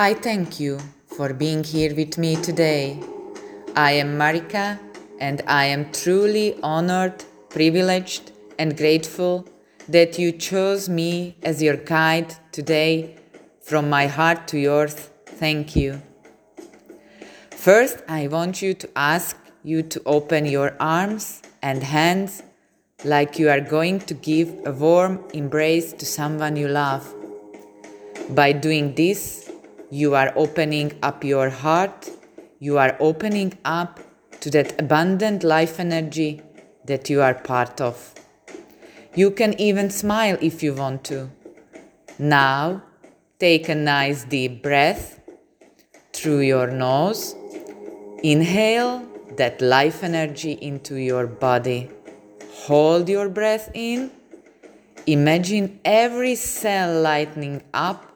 I thank you for being here with me today. I am Marika and I am truly honored, privileged, and grateful that you chose me as your guide today from my heart to yours. Thank you. First, I want you to ask you to open your arms and hands like you are going to give a warm embrace to someone you love. By doing this, you are opening up your heart, you are opening up to that abundant life energy that you are part of. You can even smile if you want to. Now, take a nice deep breath through your nose Inhale that life energy into your body. Hold your breath in. Imagine every cell lightening up,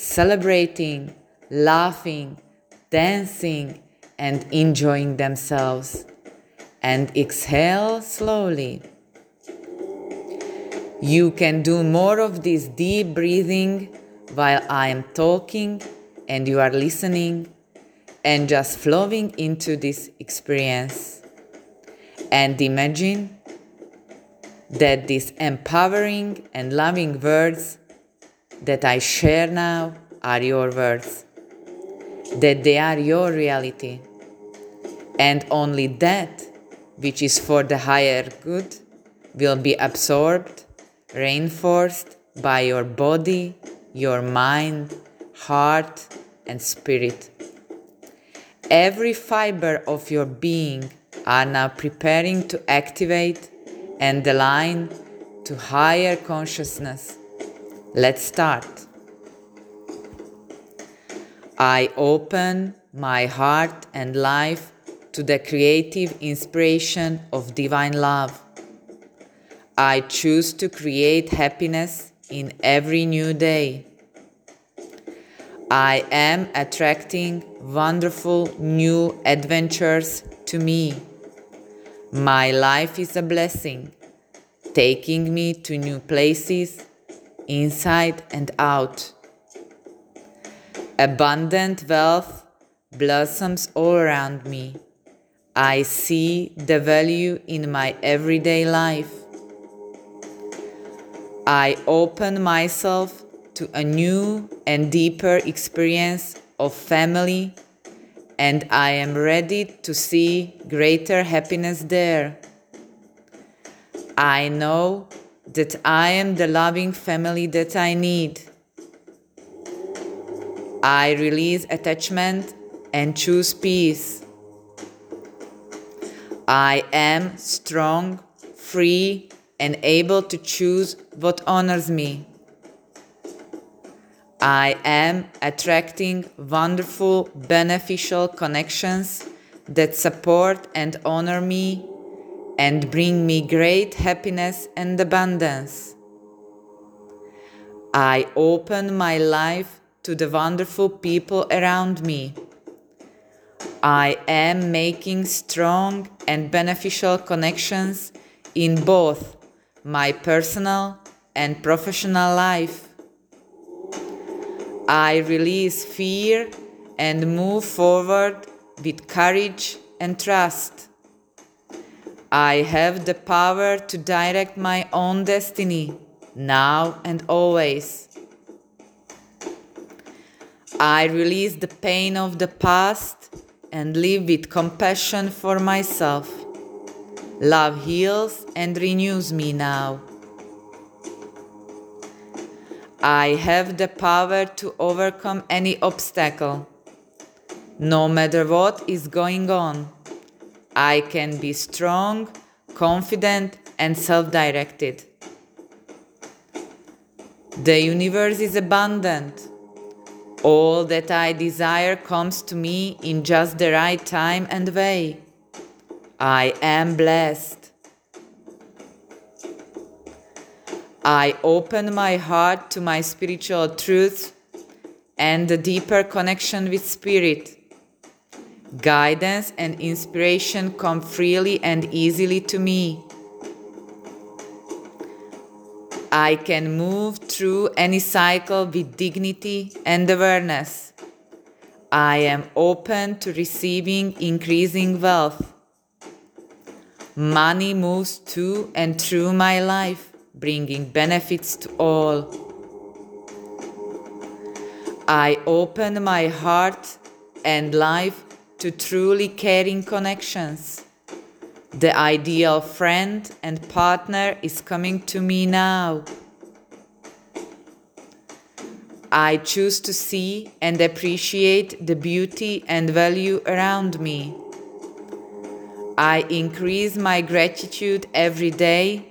celebrating, laughing, dancing, and enjoying themselves. And exhale slowly. You can do more of this deep breathing while I am talking and you are listening and just flowing into this experience. And imagine that these empowering and loving words that I share now are your words, that they are your reality, and only that which is for the higher good will be absorbed, reinforced by your body, your mind, heart, and spirit. Every fiber of your being are now preparing to activate and align to higher consciousness. Let's start. I open my heart and life to the creative inspiration of divine love. I choose to create happiness in every new day. I am attracting wonderful new adventures to me. My life is a blessing, taking me to new places, inside and out. Abundant wealth blossoms all around me. I see the value in my everyday life. I open myself to a new and deeper experience of family, and I am ready to see greater happiness there. I know that I am the loving family that I need. I release attachment and choose peace. I am strong, free, and able to choose what honors me. I am attracting wonderful, beneficial connections that support and honor me and bring me great happiness and abundance. I open my life to the wonderful people around me. I am making strong and beneficial connections in both my personal and professional life. I release fear and move forward with courage and trust. I have the power to direct my own destiny now and always. I release the pain of the past and live with compassion for myself. Love heals and renews me now. I have the power to overcome any obstacle. No matter what is going on, I can be strong, confident, and self directed. The universe is abundant. All that I desire comes to me in just the right time and way. I am blessed. I open my heart to my spiritual truth and a deeper connection with Spirit. Guidance and inspiration come freely and easily to me. I can move through any cycle with dignity and awareness. I am open to receiving increasing wealth. Money moves to and through my life, bringing benefits to all. I open my heart and life to truly caring connections. The ideal friend and partner is coming to me now. I choose to see and appreciate the beauty and value around me. I increase my gratitude every day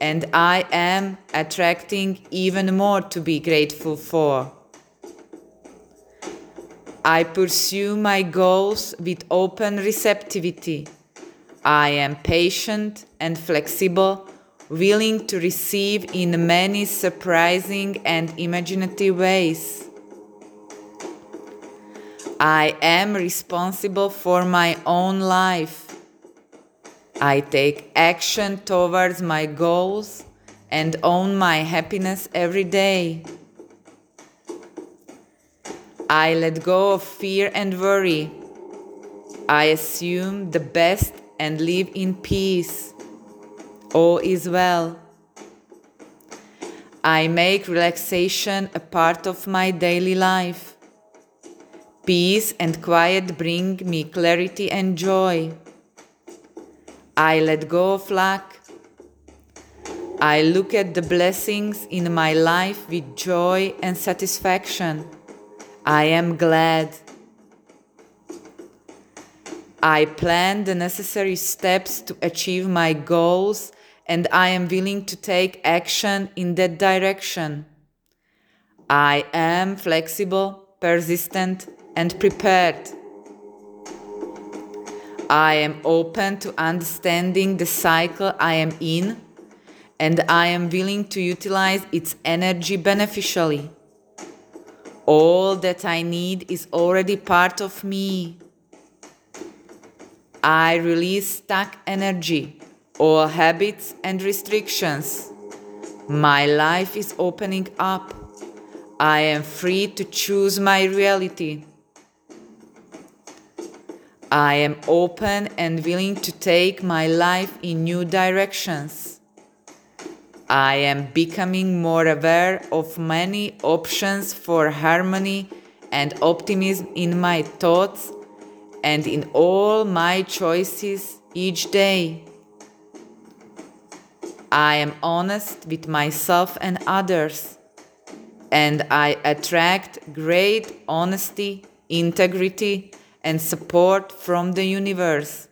and I am attracting even more to be grateful for. I pursue my goals with open receptivity. I am patient and flexible willing to receive in many surprising and imaginative ways. I am responsible for my own life. I take action towards my goals and own my happiness every day. I let go of fear and worry. I assume the best and live in peace all is well. I make relaxation a part of my daily life. Peace and quiet bring me clarity and joy. I let go of lack. I look at the blessings in my life with joy and satisfaction. I am glad. I plan the necessary steps to achieve my goals and I am willing to take action in that direction. I am flexible, persistent, and prepared. I am open to understanding the cycle I am in, and I am willing to utilize its energy beneficially. All that I need is already part of me. I release stuck energy all habits and restrictions. My life is opening up. I am free to choose my reality. I am open and willing to take my life in new directions. I am becoming more aware of many options for harmony and optimism in my thoughts and in all my choices each day. I am honest with myself and others, and I attract great honesty, integrity, and support from the universe.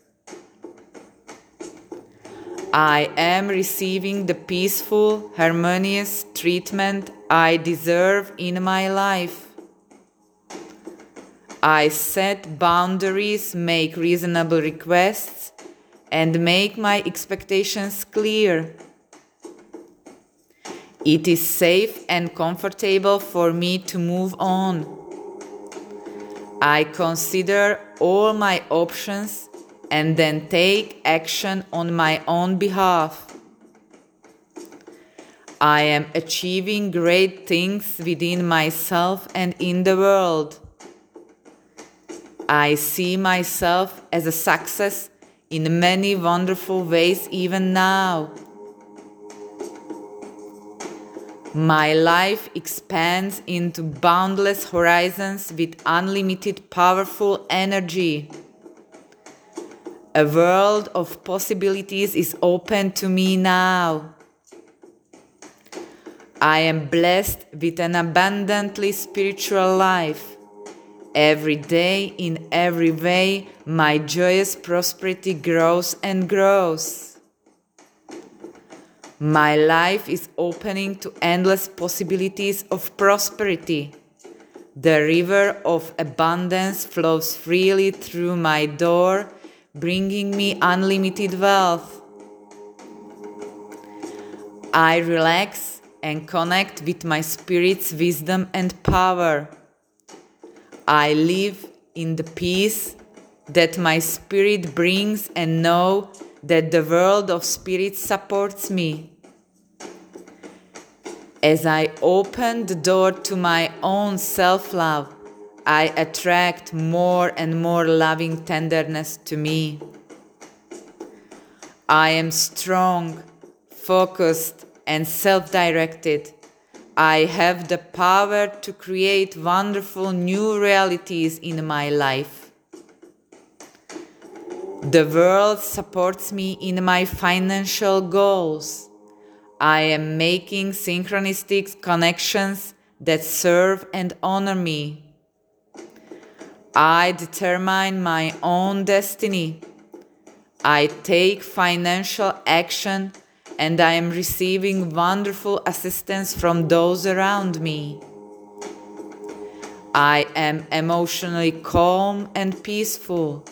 I am receiving the peaceful, harmonious treatment I deserve in my life. I set boundaries, make reasonable requests, and make my expectations clear. It is safe and comfortable for me to move on. I consider all my options and then take action on my own behalf. I am achieving great things within myself and in the world. I see myself as a success in many wonderful ways even now. My life expands into boundless horizons with unlimited powerful energy. A world of possibilities is open to me now. I am blessed with an abundantly spiritual life. Every day, in every way, my joyous prosperity grows and grows. My life is opening to endless possibilities of prosperity. The river of abundance flows freely through my door, bringing me unlimited wealth. I relax and connect with my spirit's wisdom and power. I live in the peace that my spirit brings and know that the world of spirit supports me. As I open the door to my own self love, I attract more and more loving tenderness to me. I am strong, focused, and self directed. I have the power to create wonderful new realities in my life. The world supports me in my financial goals. I am making synchronistic connections that serve and honor me. I determine my own destiny. I take financial action and I am receiving wonderful assistance from those around me. I am emotionally calm and peaceful,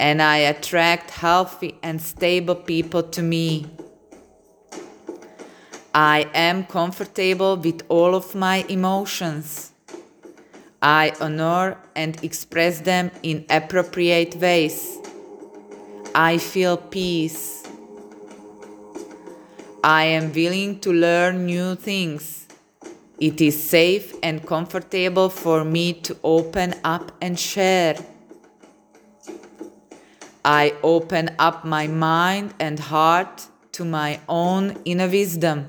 and I attract healthy and stable people to me. I am comfortable with all of my emotions. I honor and express them in appropriate ways. I feel peace. I am willing to learn new things. It is safe and comfortable for me to open up and share. I open up my mind and heart to my own inner wisdom.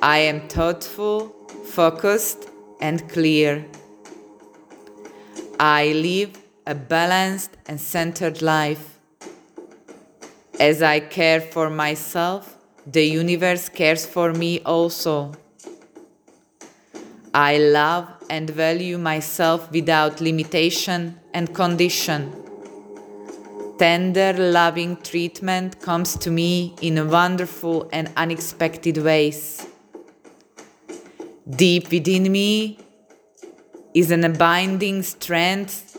I am thoughtful, focused, and clear. I live a balanced and centered life. As I care for myself, the universe cares for me also. I love and value myself without limitation and condition. Tender, loving treatment comes to me in wonderful and unexpected ways. Deep within me is an abiding strength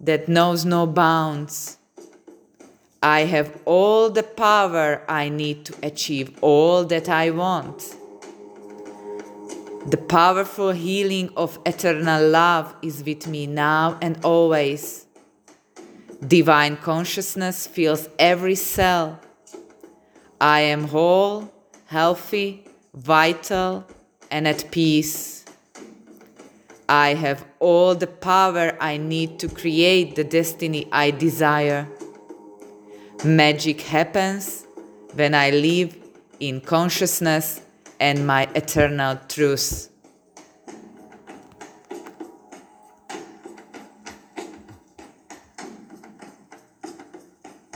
that knows no bounds. I have all the power I need to achieve all that I want. The powerful healing of eternal love is with me now and always. Divine consciousness fills every cell. I am whole, healthy, vital, and at peace. I have all the power I need to create the destiny I desire. Magic happens when I live in consciousness and my eternal truth.